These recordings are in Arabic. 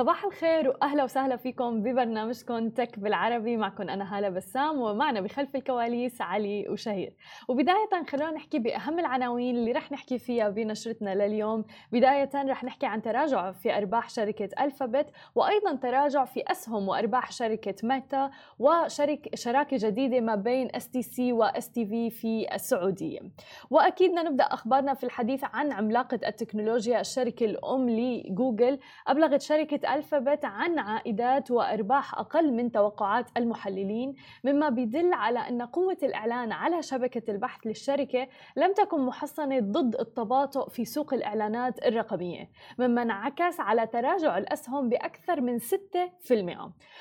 صباح الخير وأهلا وسهلا فيكم ببرنامجكم تك بالعربي. معكم أنا هالة بسام ومعنا بخلف الكواليس علي وشهير. وبداية خلونا نحكي بأهم العناوين اللي رح نحكي فيها بنشرتنا لليوم. بداية رح نحكي عن تراجع في أرباح شركة ألفابت وأيضا تراجع في أسهم وأرباح شركة ميتا وشركه شراكة جديدة ما بين STC و STV في السعودية. وأكيد نبدأ أخبارنا في الحديث عن عملاقة التكنولوجيا. الشركة الأم لجوجل أبلغت شركة الفابت عن عائدات وإرباح أقل من توقعات المحللين مما بيدل على أن قوة الإعلان على شبكة البحث للشركة لم تكن محصنة ضد التباطؤ في سوق الإعلانات الرقمية مما انعكس على تراجع الأسهم بأكثر من 6%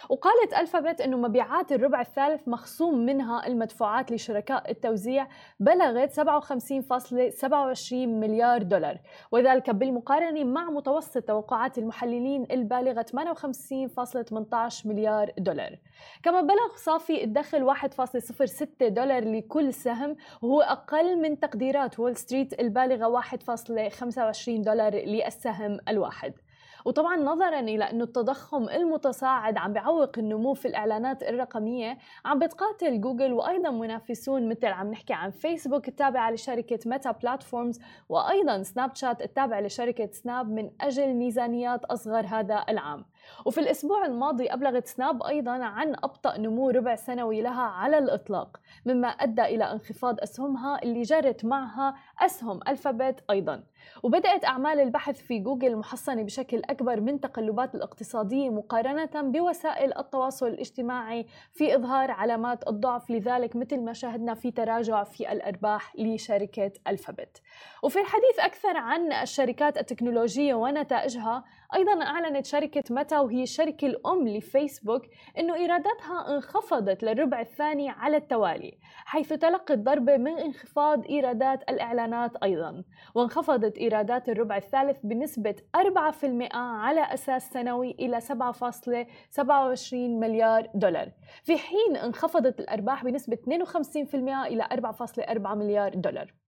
وقالت الفابت إنه مبيعات الربع الثالث مخصوم منها المدفوعات لشركاء التوزيع بلغت 57.27 مليار دولار وذلك بالمقارنة مع متوسط توقعات المحللين البالغة 58.18 مليار دولار. كما بلغ صافي الدخل 1.06 دولار لكل سهم وهو أقل من تقديرات وول ستريت البالغة 1.25 دولار للسهم الواحد. وطبعا نظرا إلى انه التضخم المتصاعد عم بيعوق النمو في الإعلانات الرقمية عم بتقاتل جوجل وأيضا منافسون مثل عم نحكي عن فيسبوك التابعه لشركة ميتا بلاتفورمز وأيضا سناب شات التابعه لشركة سناب من أجل ميزانيات أصغر هذا العام. وفي الأسبوع الماضي أبلغت سناب أيضا عن أبطأ نمو ربع سنوي لها على الإطلاق مما أدى إلى انخفاض أسهمها اللي جرت معها أسهم ألفابت أيضا. وبدأت أعمال البحث في جوجل محصنة بشكل أكبر من تقلبات الاقتصادية مقارنة بوسائل التواصل الاجتماعي في إظهار علامات الضعف. لذلك مثل ما شاهدنا في تراجع في الأرباح لشركة ألفابت وفي الحديث أكثر عن الشركات التكنولوجية ونتائجها أيضا أعلنت شركة وهي الشركة الأم لفيسبوك أنه إيراداتها انخفضت للربع الثاني على التوالي حيث تلقت ضربة من انخفاض إيرادات الإعلانات أيضا وانخفضت إيرادات الربع الثالث بنسبة 4% على أساس سنوي إلى 7.27 مليار دولار. في حين انخفضت الأرباح بنسبة 52% إلى 4.4 مليار دولار.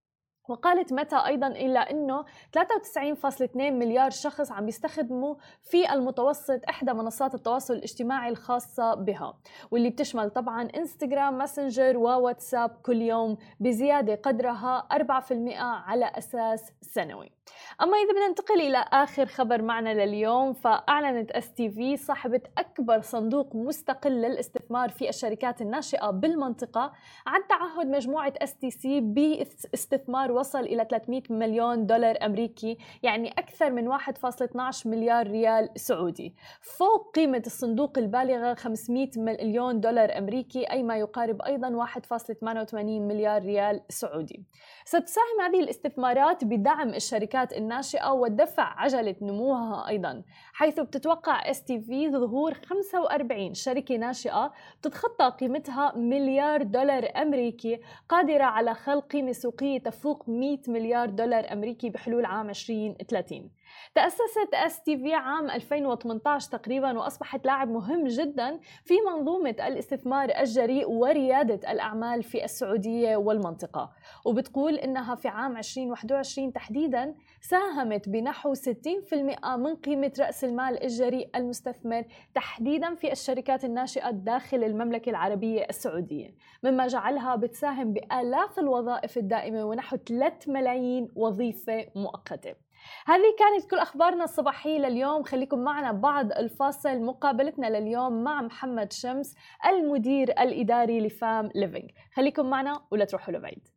وقالت متى أيضا إلا إنه 93.2 مليار شخص عم بيستخدموا في المتوسط إحدى منصات التواصل الاجتماعي الخاصة بها واللي بتشمل طبعا انستغرام ماسنجر وواتساب كل يوم بزيادة قدرها 4% على أساس سنوي. أما إذا بدنا ننتقل إلى آخر خبر معنا لليوم فأعلنت STV صاحبة أكبر صندوق مستقل للاستثمار في الشركات الناشئة بالمنطقة عن تعهد مجموعة stc باستثمار وصل إلى 300 مليون دولار أمريكي يعني أكثر من 1.12 مليار ريال سعودي. فوق قيمة الصندوق البالغة 500 مليون دولار أمريكي أي ما يقارب أيضا 1.88 مليار ريال سعودي. ستساهم هذه الاستثمارات بدعم الشركات الناشئة ودفع عجلة نموها أيضا حيث بتتوقع STV ظهور 45 شركة ناشئة بتتخطى قيمتها مليار دولار أمريكي قادرة على خلق قيمة سوقية تفوق 100 مليار دولار أمريكي بحلول عام 2030 تأسست STV عام 2018 تقريبا وأصبحت لاعب مهم جدا في منظومة الاستثمار الجريء وريادة الأعمال في السعودية والمنطقة. وبتقول إنها في عام 2021 تحديدا ساهمت بنحو 60% من قيمة رأس المال الجريء المستثمر تحديدا في الشركات الناشئة داخل المملكة العربية السعودية. مما جعلها بتساهم بآلاف الوظائف الدائمة ونحو 3 ملايين وظيفة مؤقتة. هذه كانت كل أخبارنا الصباحية لليوم خليكم معنا بعد الفاصل مقابلتنا لليوم مع محمد شمس المدير الإداري لفام ليفينج خليكم معنا ولا تروحوا لبعيد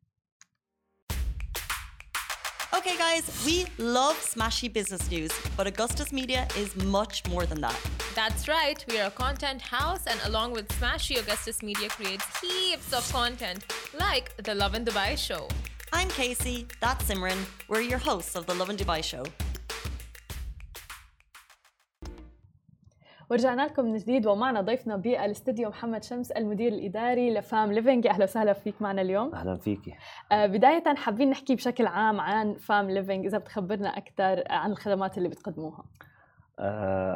Okay, guys, we love smashy business news, but Augustus Media is much more than that. That's right, we are a content house, and along with Smashy, Augustus Media creates heaps of content, like the Lovin Dubai show. I'm Casey, that's Simran. We're your hosts of the Lovin Dubai show. ورجعنا لكم من جديد ومعنا ضيفنا بالاستديو محمد شمس المدير الإداري لفام ليفينج. أهلا وسهلا فيك معنا اليوم. أهلا فيكي. آه بداية حابين نحكي بشكل عام عن فام ليفينج إذا بتخبرنا أكثر عن الخدمات اللي بتقدموها.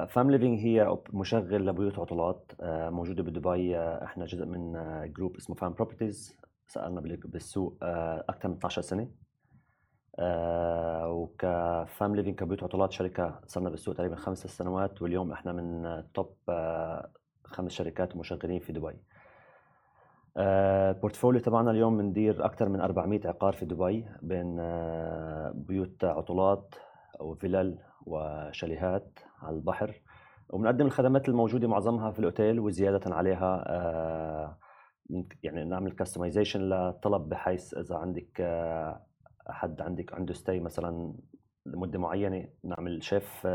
فام ليفينج هي مشغل لبيوت عطلات آه، موجودة بدبي. آه، إحنا جزء من group اسمه فام بروبرتيز. صار لنا بالسوق أكثر من 12 سنة. وكفام ليفينج كبيوت عطلات شركة صار لنا بالسوق تقريبا خمس سنوات واليوم إحنا من top خمس شركات مشغلين في دبي. ال portfolio تبعنا اليوم بندير أكثر من 400 عقار في دبي بين بيوت عطلات وفلل وشاليهات على البحر. وبنقدم الخدمات الموجودة معظمها في الأوتيل وزيادة عليها آه، يعني نعمل customization للطلب بحيث إذا عندك آه، حد عندك عنده stay مثلا لمدة معينة نعمل شيف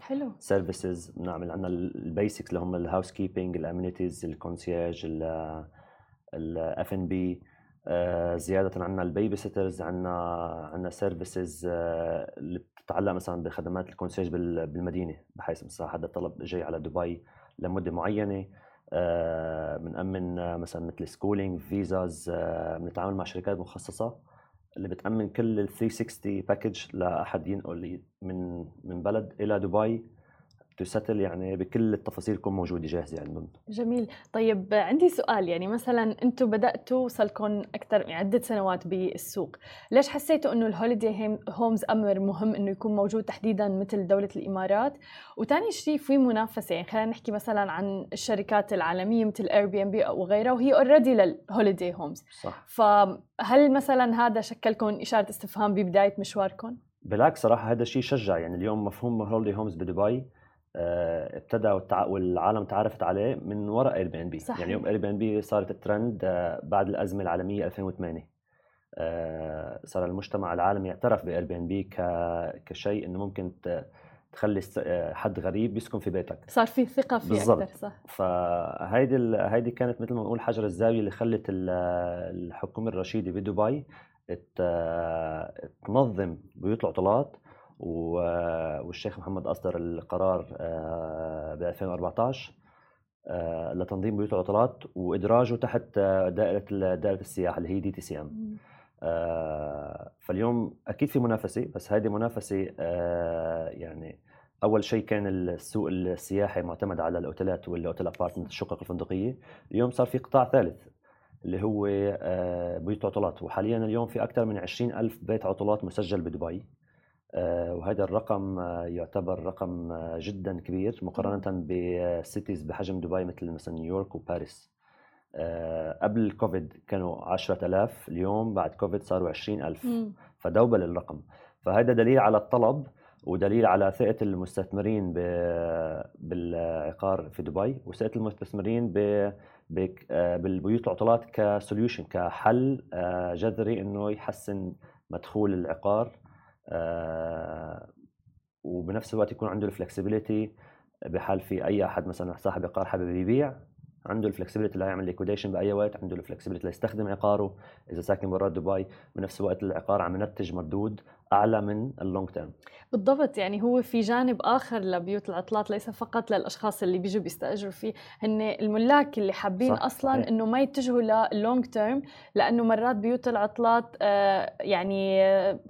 حلو. services بنعمل عندنا ال basics اللي هم ال housekeeping ال amenities ال concierge الاف ان بي زيادة عندنا ال babysitters عندنا عندنا services اللي بتتعلق مثلا بخدمات ال concierge بالمدينة بحيث مثلا حدا طلب جاي على دبي لمدة معينة. بنأمن مثلا مثل schooling visas بنتعامل مع شركات مخصصة اللي بتأمن كل ال 360 package لأحد ينقل من من بلد إلى دبي. تستل يعني بكل التفاصيل تكون موجودة جاهزة عندهم. جميل. طيب عندي سؤال يعني مثلا أنتم بدأتوا صار لكم أكثر من عدة سنوات بالسوق. ليش حسيتوا إنه ال holiday homes أمر مهم إنه يكون موجود تحديدا مثل دولة الإمارات؟ وثاني شيء في منافسة يعني خلينا نحكي مثلا عن الشركات العالمية مثل Airbnb وغيرها وهي already لل holiday homes. صح. فهل مثلا هذا شكل لكم إشارة استفهام ببداية مشواركم؟ بالعكس صراحة هذا الشيء شجع يعني اليوم مفهوم holiday homes بدبي. ابتدى والعالم تعرفت عليه من وراء اير بي ان بي يعني يوم اير بي ان بي صارت الترند آه، بعد الأزمة العالمية 2008 آه، صار المجتمع العالمي اعترف ب Airbnb كشيء إنه ممكن تخلي حد غريب يسكن في بيتك. صار في ثقة فيه بالزبط. أكثر صح. فهيدي هيدي كانت مثل ما نقول حجر الزاوية اللي خلت الحكومة الرشيدة بدبي تنظم بيوت العطلات والشيخ محمد أصدر القرار آه، ب 2014 آه، لتنظيم بيوت العطلات وإدراجه تحت دائرة دائرة السياحة اللي هي DTCM. فاليوم أكيد في منافسة بس هذه منافسة آه، يعني أول شيء كان السوق السياحي معتمد على الأوتيلات وال hotel apartment الشقق الفندقية. اليوم صار في قطاع ثالث اللي هو بيوت عطلات وحاليا اليوم في أكثر من 20 ألف بيت عطلات مسجل بدبي. آه، وهذا الرقم آه، يعتبر رقم آه، جدا كبير مقارنة بسيتيز بحجم دبي مثل مثلا نيويورك وباريس. قبل الكوفيد كانوا 10000 اليوم بعد كوفيد صاروا 20000 فدوبل الرقم. فهذا دليل على الطلب ودليل على ثقة المستثمرين بالعقار في دبي وثقة المستثمرين بالبيوت العطلات ك solution كحل جذري إنه يحسن مدخول العقار. آه، وبنفس الوقت يكون عنده ال flexibility بحال في أي أحد مثلا صاحب عقار حابب يبيع عنده ال flexibility يعمل liquidation بأي وقت عنده ال flexibility ليستخدم عقاره إذا ساكن برا دبي بنفس الوقت العقار عم ينتج مردود أعلى من ال long term. بالضبط يعني هو في جانب آخر لبيوت العطلات ليس فقط للأشخاص اللي بيجوا بيستأجروا فيه هن الملاك اللي حابين صح. أصلا إنه ما يتجهوا لل long term لأنه مرات بيوت العطلات آه يعني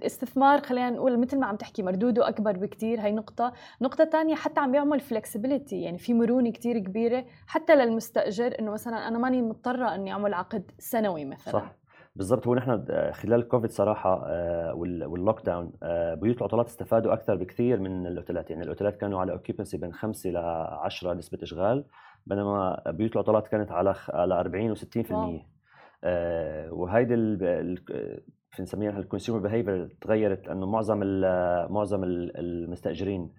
استثمار خلينا نقول مثل ما عم تحكي مردوده أكبر بكثير هي نقطة. نقطة ثانية حتى عم بيعمل flexibility يعني في مرونة كثير كبيرة حتى للمستأجر إنه مثلا أنا ماني مضطرة إني أعمل عقد سنوي مثلا. صح. بالضبط. هو نحن خلال الكوفيد صراحة آه، وال lockdown آه، بيوت العطلات استفادوا أكثر بكثير من الأوتيلات. يعني الأوتيلات كانوا على occupancy بين 5 ل 10 نسبة إشغال بينما بيوت العطلات كانت على على 40 و60% آه وهيدي بنسميها ال consumer behavior تغيرت لأنه معظم معظم المستأجرين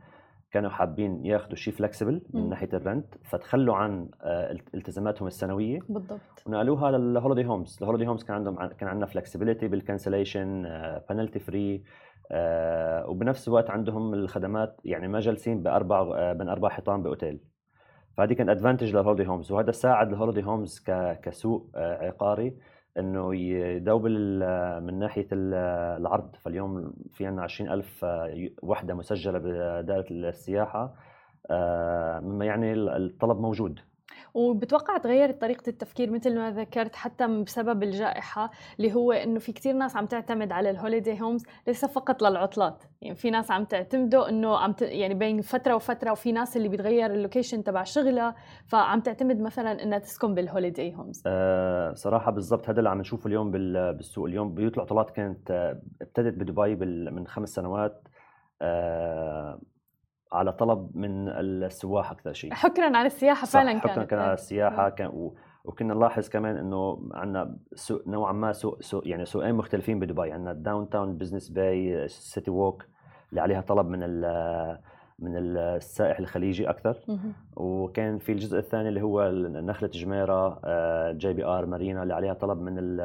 كانوا حابين ياخذوا شيء flexible من ناحية ال rent فتخلوا عن آه، التزاماتهم السنوية. بالضبط. ونقلوها لل holiday homes. ال holiday homes كان عندهم كان عندنا flexibility بال cancellation penalty free وبنفس الوقت عندهم الخدمات يعني ما جالسين بأربع آه، بين أربع حيطان بأوتيل. فهذه كان advantage لل holiday homes وهذا ساعد ال holiday homes كسوق آه، عقاري. إنه ي double من ناحية العرض. فاليوم في عندنا 20000 وحدة مسجلة بدائرة السياحة آه، مما يعني الطلب موجود. وبتوقع تغيرت طريقة التفكير مثل ما ذكرت حتى بسبب الجائحة اللي هو إنه في كتير ناس عم تعتمد على ال holiday homes ليس فقط للعطلات. يعني في ناس عم تعتمدوا إنه عم ت... يعني بين فترة وفترة وفي ناس اللي بتغير ال location تبع شغلها فعم تعتمد مثلا إنها تسكن بال holiday homes. أه صراحة بالضبط هذا اللي عم نشوفه اليوم بال- بالسوق. اليوم بيوت العطلات كانت آه، ابتدت بدبي بال- من خمس سنوات. أه على طلب من السواح أكثر شيء. حكرا على السياحة صح فعلا حكما كانت. كان على إيه. السياحة كان و... وكنا نلاحظ كمان إنه عندنا سوق نوعا ما سوق, سوق يعني سوقين مختلفين بدبي. عندنا ال Downtown Business Bay City Walk اللي عليها طلب من ال من السائح الخليجي أكثر. وكان في الجزء الثاني اللي هو نخلة جميرة JBR مارينا اللي عليها طلب من ال-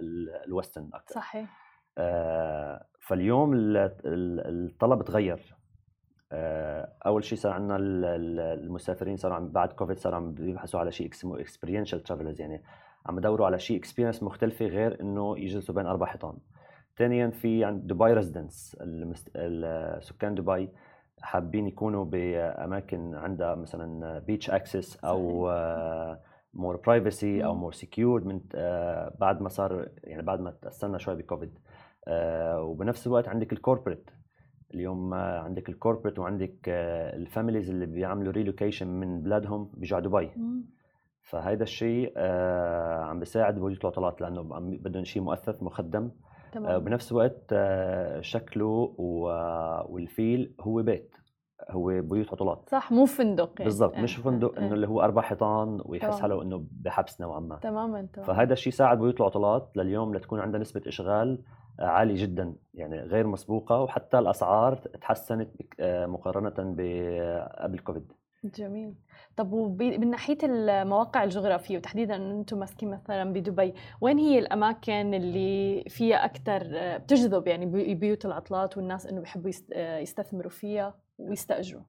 ال- ال western أكثر. صحيح. آه، فاليوم ال- ال- الطلب تغير. آه، أول شيء صار عندنا ال- ال- المسافرين صاروا عم بعد كوفيد صاروا عم بيبحثوا على شيء اسمه experiential travelers يعني عم بدوروا على شيء experience مختلفة غير إنه يجلسوا بين أربع حيطان. ثانيا في عند دبي residents سكان دبي حابين يكونوا بأماكن عندها مثلا beach access أو more privacy أو مم. more secured من آه، بعد ما صار يعني بعد ما تأثرنا شوي بكوفيد. آه، وبنفس الوقت عندك ال corporate اليوم آه، عندك ال corporate وعندك آه، ال families اللي بيعملوا relocation من بلادهم بيجوا على دبي. فهيدا الشيء آه، عم بيساعد ببيوت العطلات لأنه بدهم شيء مؤثث مخدم. تمام. وبنفس الوقت شكله والفيل هو بيت هو بيوت عطلات. صح مو فندق يعني. بالضبط مش فندق إنه اللي هو أربع حيطان ويحس. حاله إنه بحبس نوعا ما. تماما تماما فهذا الشيء ساعد بيوت العطلات لليوم لتكون عندها نسبة إشغال آه، عالي جدا يعني غير مسبوقة وحتى الأسعار تحسنت آه، مقارنة بقبل كوفيد. جميل. طب ومن ناحية المواقع الجغرافية وتحديدا أن أنتم ماسكين مثلا بدبي وين هي الأماكن اللي فيها أكثر بتجذب؟ يعني بي- بيوت العطلات والناس إنه بيحبوا يست- آه، يستثمروا فيها ويستأجروا.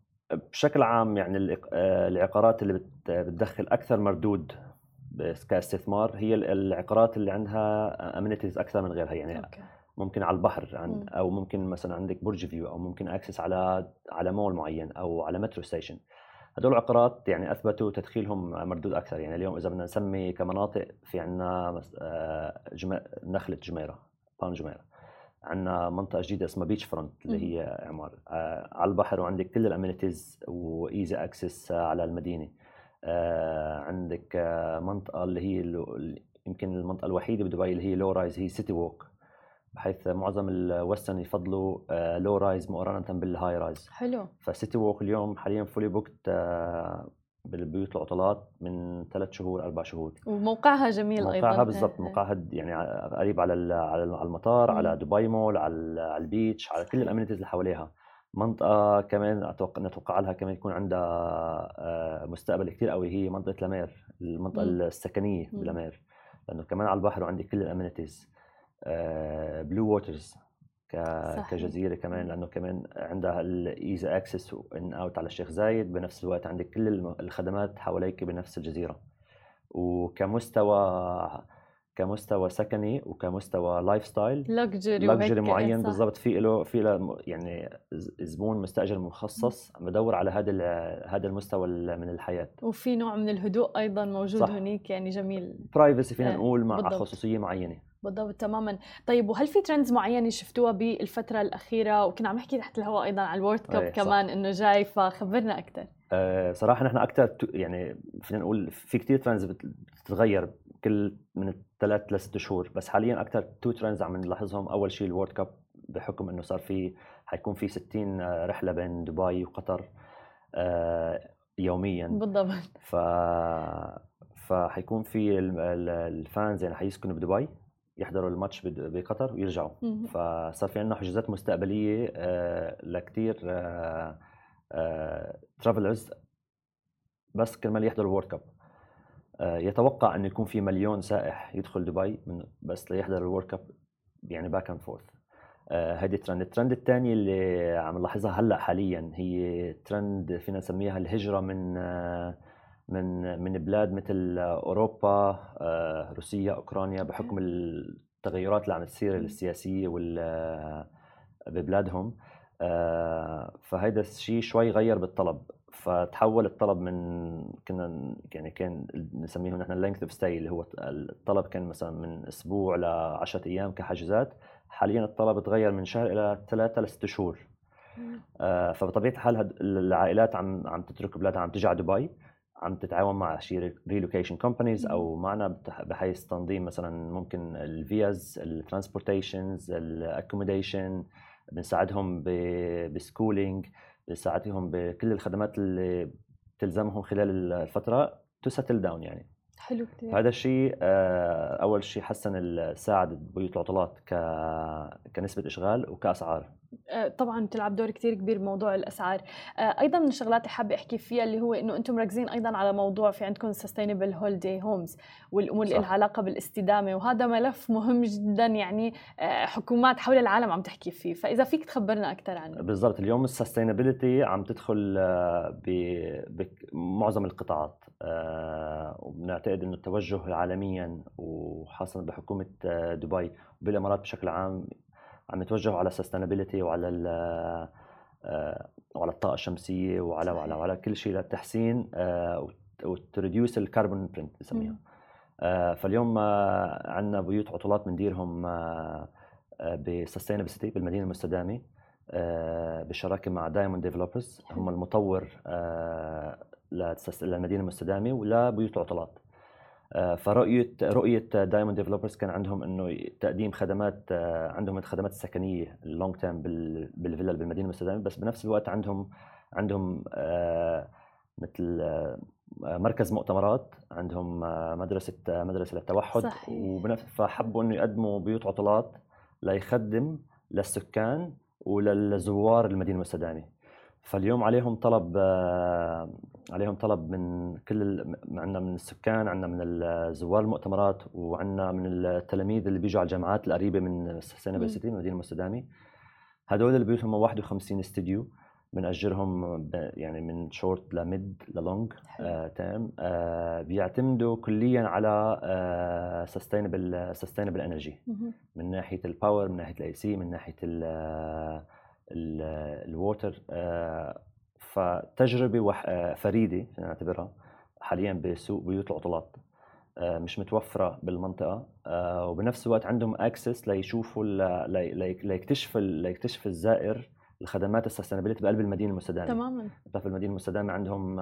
بشكل عام يعني آه، العقارات اللي بت- بتدخل أكثر مردود كاستثمار هي ال- العقارات اللي عندها amenities أكثر من غيرها. يعني أوكي. ممكن على البحر. عن أو ممكن مثلا عندك برج view أو ممكن access على على مول معين أو على metro station هدول العقارات يعني أثبتوا تدخيلهم مردود أكثر. يعني اليوم إذا بدنا نسمي كمناطق في عندنا آه، جم... نخلة جميرة بالم جميرة. عندنا منطقة جديدة اسمها Beachfront اللي. هي إعمار آه، على البحر وعندك كل ال amenities و easy access على المدينة. آه، عندك منطقة اللي هي يمكن المنطقة الوحيدة بدبي اللي هي low rise هي City Walk بحيث معظم ال western يفضلوا low rise مقارنة بال high rise حلو ف City Walk اليوم حاليا fully booked بالبيوت العطلات من ثلاث شهور أربع شهور وموقعها جميل موقعها بالضبط إيه، إيه. موقعها يعني قريب على على ال- على المطار مم. على دبي مول على على ال beach على كل. ال amenities اللي حواليها منطقة كمان أتوقع نتوقع لها كمان يكون عندها آه، مستقبل كثير قوي هي منطقة لامير المنطقة مم. السكنية مم. بلامير لأنه كمان على البحر وعندك كل ال amenities Bluewaters صحيح. كجزيرة كمان لأنه كمان عندها ال easy access in out على الشيخ زايد بنفس الوقت عندك كل الخدمات حواليك بنفس الجزيرة وكمستوى كمستوى سكني وكمستوى lifestyle luxury luxury معين. بالضبط في له في له يعني زبون مستأجر مخصص عم بدور على هذا هذا المستوى ال- من الحياة وفي نوع من الهدوء أيضا موجود صح. هنيك يعني جميل privacy فينا إيه، نقول مع بالضبط. خصوصية معينة بالضبط تماما. طيب وهل في trends معينة شفتوها بالفترة الأخيرة؟ وكنا عم نحكي تحت الهواء أيضا على ال World Cup إيه، صح. كمان إنه جاي فخبرنا أكثر آه، صراحة نحن أكثر يعني فينا نقول في كثير trends بتتغير كل من ثلاث لست شهور بس حاليا أكثر two trends عم نلاحظهم. أول شيء ال World Cup بحكم إنه صار في حيكون في 60 رحلة بين دبي وقطر آه، يوميا. بالضبط. ف فحيكون في ال- ال- ال fans يعني حيسكنوا بدبي. يحضروا الماتش بقطر ويرجعوا. فصار في عندنا حجوزات مستقبلية آه، لكثير travelers بس كرمال يحضروا ال World Cup آه، يتوقع إنه يكون في مليون سائح يدخل دبي من بس ليحضر ال World Cup يعني back and forth هيدي trend ال trend الثاني اللي عم نلاحظها هلأ حاليا هي ترند فينا نسميها الهجرة من آه، من من بلاد مثل أوروبا آه، روسيا أوكرانيا بحكم التغيرات اللي عم تصير السياسية وال آه، ببلادهم آه، فهيدا الشيء شوي غير بالطلب. فتحول الطلب من كنا يعني كان نسميه نحن ال length of stay اللي هو الطلب كان مثلا من أسبوع ل 10 أيام كحجزات. حاليا الطلب تغير من شهر إلى ثلاثة لست شهور. آه، فبطبيعة الحال العائلات عم عم تترك بلادها عم تجي على دبي. عم تتعاون مع شي relocation companies أو معنا بحيث تنظيم مثلا ممكن الفيز ال transportations ال accommodation بنساعدهم ب schooling بنساعدهم بكل الخدمات اللي بتلزمهم خلال الفترة to settle down يعني. حلو كثير فهذا الشيء آه، أول شيء حسن ساعد بيوت العطلات ك كنسبة إشغال وكأسعار. آه، طبعا بتلعب دور كتير كبير بموضوع الأسعار. آه، أيضا من الشغلات اللي حابة أحكي فيها اللي هو إنه أنتم مركزين أيضا على موضوع في عندكم sustainable holiday homes والأمور اللي لها علاقة بالاستدامة وهذا ملف مهم جدا يعني حكومات حول العالم عم تحكي فيه. فإذا فيك تخبرنا أكثر عنه. بالضبط اليوم ال sustainability عم تدخل بمعظم القطاعات. وبنعتقد إنه التوجه عالميا وخاصة بحكومة آه، دبي وبالامارات بشكل عام عم يتوجهوا على ال sustainability وعلى آه، وعلى الطاقة الشمسية وعلى وعلى وعلى كل شيء للتحسين آه، وت reduce ال carbon print بسميها فاليوم عندنا بيوت عطلات بنديرهم ب Sustainable City بالمدينة المستدامة بالشراكه مع Diamond Developers هم المطور للمدينه المستدامه ولبيوت العطلات آه، فرؤية رؤية Diamond Developers كان عندهم إنه تقديم خدمات آه، عندهم الخدمات السكنية ال long term بالفيلا بالمدينة المستدامة بس بنفس الوقت عندهم عندهم آه، مثل مركز مؤتمرات عندهم مدرسة مدرسة للتوحد صحيح. فحبوا إنه يقدموا بيوت عطلات ليخدم للسكان وللزوار المدينة المستدامة فاليوم عليهم طلب عليهم طلب من كل عندنا من السكان عندنا من زوار المؤتمرات وعندنا من التلاميذ اللي بيجوا على الجامعات القريبة من سينابل سيتي من المدينة المستدامه هدول البيوت هم 51 استديو بنأجرهم يعني من short ل mid لل long term آه بيعتمدوا كليا على sustainable sustainable energy من ناحية ال power من ناحية ال AC من ناحية ال water آه، فتجربة آه، فريدة نعتبرها حاليا بسوق بيوت العطلات آه، مش متوفرة بالمنطقة وبنفس الوقت عندهم access ليشوفوا ليكتشف ليكتشف الزائر الخدمات ال sustainability بقلب المدينة المستدامة. تماما. في المدينة المستدامة عندهم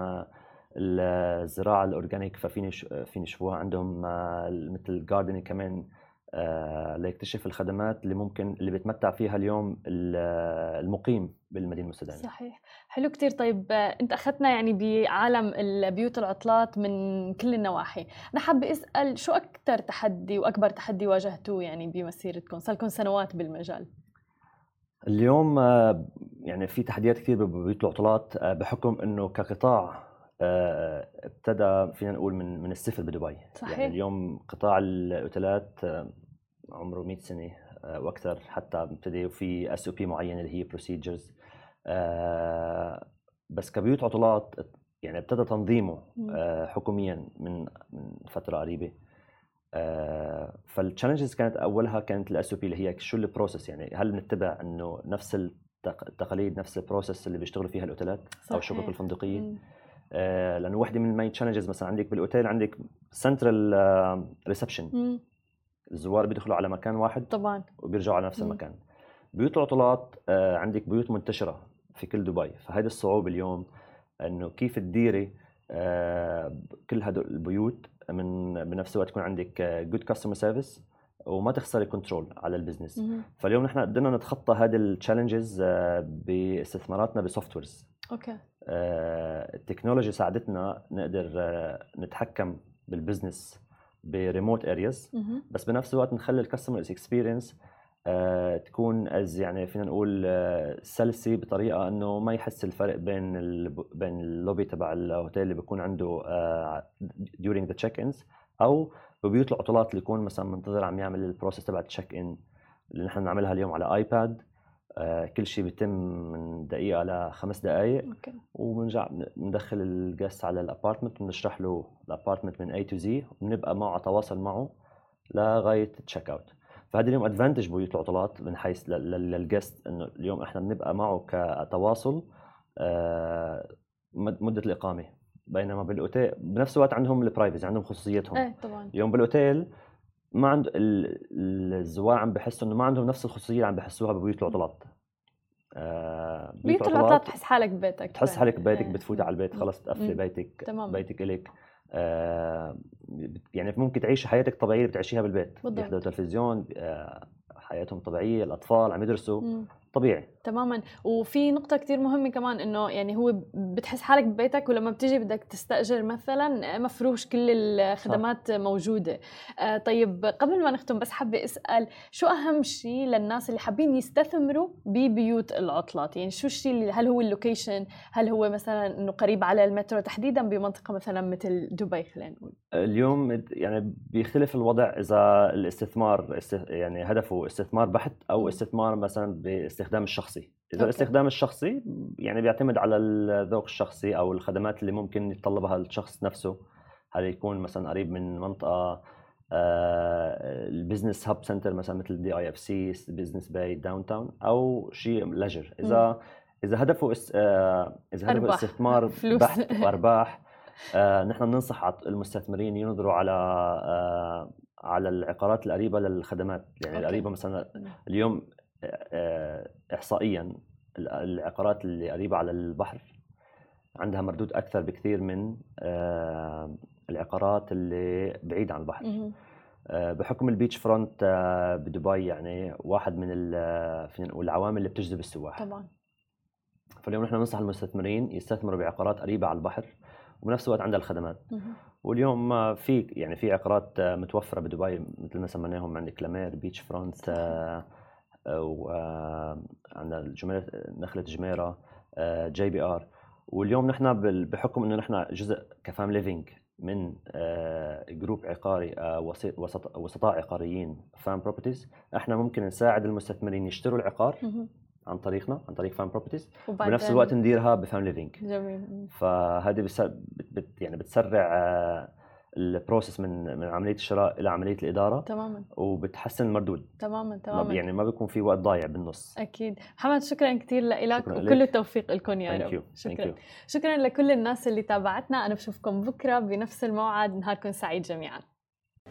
الزراعة ال organic ففيني فيني يشوفوها عندهم مثل ال gardening كمان آه، ليكتشف الخدمات اللي ممكن اللي بيتمتع فيها اليوم المقيم بالمدينة المستدامة. صحيح. حلو كتير. طيب أنت أخذتنا يعني بعالم البيوت العطلات من كل النواحي. أنا حابة أسأل شو أكثر تحدي وأكبر تحدي واجهتوه يعني بمسيرتكم؟ صار لكم سنوات بالمجال. اليوم آه، يعني في تحديات كثير ببيوت العطلات آه، بحكم إنه كقطاع ابتدى فينا نقول من من الصفر بدبي. يعني صحيح. يعني اليوم قطاع الأوتيلات عمره 100 سنة آه، وأكثر حتى ابتدى في SOP معين اللي هي procedures آه، بس كبيوت عطلات يعني ابتدى تنظيمه آه، حكوميا من من فترة قريبة. فال challenges كانت أولها كانت ال SOP اللي هي شو ال process يعني هل بنتبع إنه نفس التقاليد نفس ال process اللي بيشتغلوا فيها الأوتيلات أو الشقق الفندقية. لأنه وحدة من ال main challenges مثلا عندك بالأوتيل عندك central reception الزوار بيدخلوا على مكان واحد طبعا. وبيرجعوا على نفس المكان. بيوت العطلات آه، عندك بيوت منتشرة في كل دبي. فهذه الصعوبة اليوم إنه كيف تديري آه، كل هدول البيوت من بنفس الوقت يكون عندك good customer service وما تخسري control على ال business فاليوم نحن قدرنا نتخطى هذه ال challenges آه، باستثماراتنا ب softwares okay التكنولوجيا ساعدتنا نقدر نتحكم بال business ب remote areas بس بنفس الوقت نخلي ال customer experience آه تكون as يعني فينا نقول آه سلسه بطريقة إنه ما يحس الفرق بين بين اللوبي تبع الهوتيل اللي بيكون عنده آه during the check-ins أو ببيوت العطلات اللي يكون مثلا منتظر عم يعمل ال process تبع ال check-in اللي نحن بنعملها اليوم على iPad كل شيء بيتم من دقيقة لخمس دقائق okay. وبنرجع بندخل ال guest على ال apartment وبنشرح له ال apartment من A to Z وبنبقى معه تواصل معه لغاية check out فهذا اليوم advantage بيوت العطلات من حيث لل guest إنه اليوم إحنا بنبقى معه كتواصل آه مد- مدة الإقامة. بينما بالأوتيل بنفس الوقت عندهم ال privacy عندهم خصوصيتهم. إيه طبعا. اليوم بالأوتيل ما عند ال- الزوار عم بحسوا إنه ما عندهم نفس الخصوصية اللي عم بحسوها ببيوت العطلات آه بيوت العطلات بتحس حالك ببيتك تحس حالك ببيتك إيه. بتفوتي على البيت خلص تقفلي. بيتك تماماً. بيتك الك آه يعني ممكن تعيشي حياتك طبيعية بتعيشيها بالبيت بالضبط. بيحضروا تلفزيون آه حياتهم طبيعية الأطفال عم يدرسوا مم. طبيعي تماما. وفي نقطة كتير مهمة كمان إنه يعني هو بتحس حالك ببيتك ولما بتيجي بدك تستأجر مثلا مفروش كل الخدمات موجودة. آه طيب قبل ما نختم بس حابة أسأل شو أهم شيء للناس اللي حابين يستثمروا ببيوت العطلات؟ يعني شو الشيء اللي هل هو اللوكيشن؟ هل هو مثلا إنه قريب على المترو؟ تحديدا بمنطقة مثلا مثل دبي خلينا نقول. اليوم يعني بيختلف الوضع إذا الاستثمار است- يعني هدفه استثمار بحت أو. استثمار مثلا باستخدام الشخصي اذا okay. الاستخدام الشخصي يعني بيعتمد على الذوق الشخصي أو الخدمات اللي ممكن يتطلبها الشخص نفسه هل يكون مثلا قريب من منطقة ال business hub center مثلا مثل دي آي إف سي بزنس باي داون تاون أو شيء لجر إذا إذا هدفه اس- آه، إذا هدفه أرباح. استثمار فلوس. بحت وارباح آه، نحن بننصح المستثمرين ينظروا على آه، على العقارات القريبة للخدمات يعني أوكي. القريبة مثلا اليوم آه، احصائيا ال- العقارات اللي قريبة على البحر عندها مردود أكثر بكثير من آه، العقارات اللي بعيده عن البحر. آه، بحكم ال beach front آه، بدبي يعني واحد من العوامل اللي بتجذب السواح طبعا فاليوم نحن ننصح المستثمرين يستثمروا بعقارات قريبة على البحر وبنفس الوقت عندها الخدمات. واليوم آه، في يعني في عقارات آه، متوفرة بدبي مثل ما سميناهم عندك كلامير beach front وعندنا الجميرة نخلة جميرة آه، JBR واليوم نحن بحكم إنه نحن جزء ك fäm Living من آه، group عقاري آه، وسطاء عقاريين fäm Properties إحنا ممكن نساعد المستثمرين يشتروا العقار. عن طريقنا عن طريق fäm Properties وبعدين بنفس الوقت نديرها ب fäm Living. جميل. فهذه بت- يعني بتسرع آه، ال process من من عملية الشراء إلى عملية الإدارة. تماما. وبتحسن المردود. تماما ما تماما يعني ما بيكون في وقت ضايع بالنص. أكيد. محمد شكرا كثير لك وكل. التوفيق لكم يا thank you رب thank شكرا. you شكرا لكل الناس اللي تابعتنا. أنا بشوفكم بكرة بنفس الموعد. نهاركم سعيد جميعا.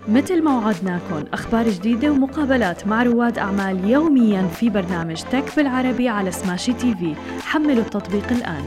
مثل ما وعدناكم أخبار جديدة ومقابلات مع رواد أعمال يوميا في برنامج تك بالعربي على سماشي تي في حملوا التطبيق الآن.